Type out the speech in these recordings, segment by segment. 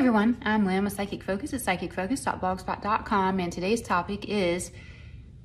everyone, I'm Lynn with Psychic Focus at psychicfocus.blogspot.com and today's topic is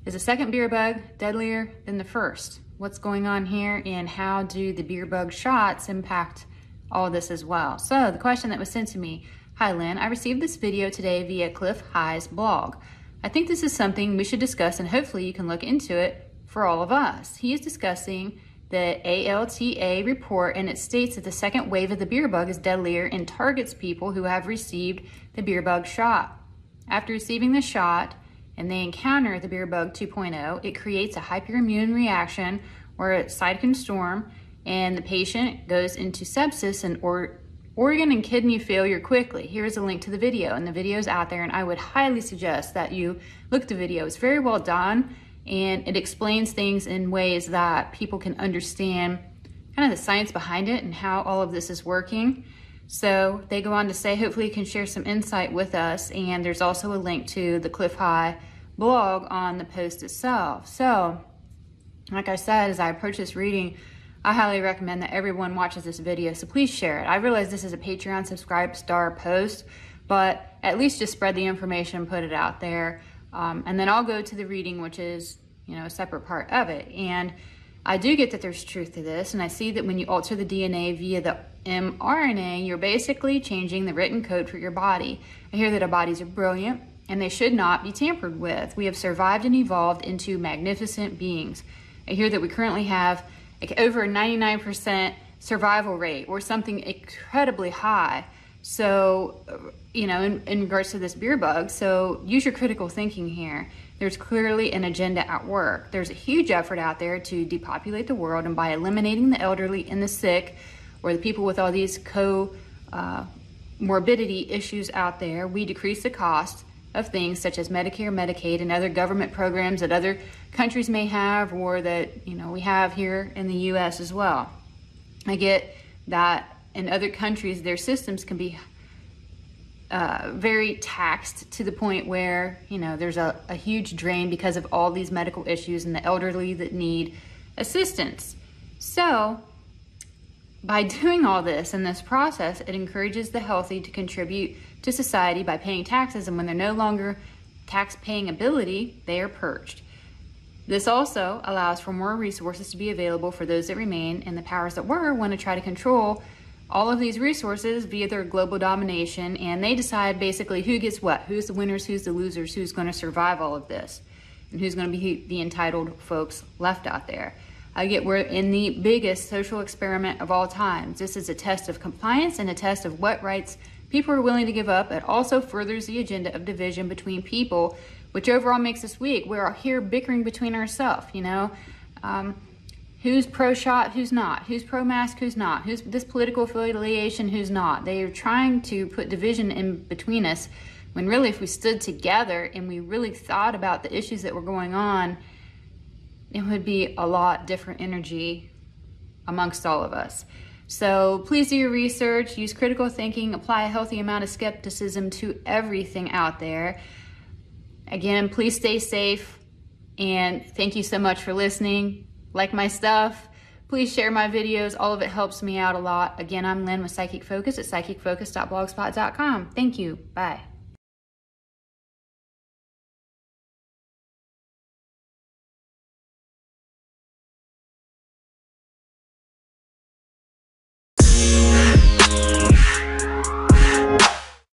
Is a second beer bug deadlier than the first? What's going on here and how do the beer bug shots impact all this as well? So the question that was sent to me, Hi Lynn, I received this video today via Cliff High's blog. I think this is something we should discuss and hopefully you can look into it for all of us. He is discussing the ALTA report, and it states that the second wave of the beer bug is deadlier and targets people who have received the beer bug shot. After receiving the shot and they encounter the beer bug 2.0, it creates a hyperimmune reaction where a cytokine storm and the patient goes into sepsis and or organ and kidney failure quickly. Here's a link to the video, and the video is out there, and I would highly suggest that you look at the video. It's very well done and it explains things in ways that people can understand kind of the science behind it and how all of this is working. So they go on to say, hopefully you can share some insight with us. And there's also a link to the Cliff High blog on the post itself. So, like I said, as I approach this reading, I highly recommend that everyone watches this video. So please share it. I realize this is a Patreon subscribe star post, but at least just spread the information, put it out there. Um, and then I'll go to the reading, which is, you know, a separate part of it. And I do get that there's truth to this. And I see that when you alter the DNA via the mRNA, you're basically changing the written code for your body. I hear that our bodies are brilliant and they should not be tampered with. We have survived and evolved into magnificent beings. I hear that we currently have like over 99% survival rate or something incredibly high. So, you know, in, in, regards to this beer bug, so use your critical thinking here. There's clearly an agenda at work. There's a huge effort out there to depopulate the world, and by eliminating the elderly and the sick, or the people with all these co uh, morbidity issues out there, we decrease the cost of things such as Medicare, Medicaid, and other government programs that other countries may have, or that you know we have here in the U.S. as well. I get that in other countries, their systems can be uh, very taxed to the point where you know there's a, a huge drain because of all these medical issues and the elderly that need assistance. So, by doing all this in this process, it encourages the healthy to contribute to society by paying taxes, and when they're no longer tax paying ability, they are purged. This also allows for more resources to be available for those that remain, and the powers that were want to try to control all of these resources via their global domination, and they decide basically who gets what, who's the winners, who's the losers, who's going to survive all of this, and who's going to be the entitled folks left out there. I get we're in the biggest social experiment of all times. This is a test of compliance and a test of what rights people are willing to give up. It also furthers the agenda of division between people, which overall makes us weak. We're here bickering between ourselves, you know. Um, who's pro shot, who's not, who's pro mask, who's not, who's this political affiliation, who's not. They are trying to put division in between us when really, if we stood together and we really thought about the issues that were going on, it would be a lot different energy amongst all of us. So please do your research, use critical thinking, apply a healthy amount of skepticism to everything out there. Again, please stay safe and thank you so much for listening like my stuff, please share my videos. All of it helps me out a lot. Again, I'm Lynn with Psychic Focus at psychicfocus.blogspot.com. Thank you. Bye.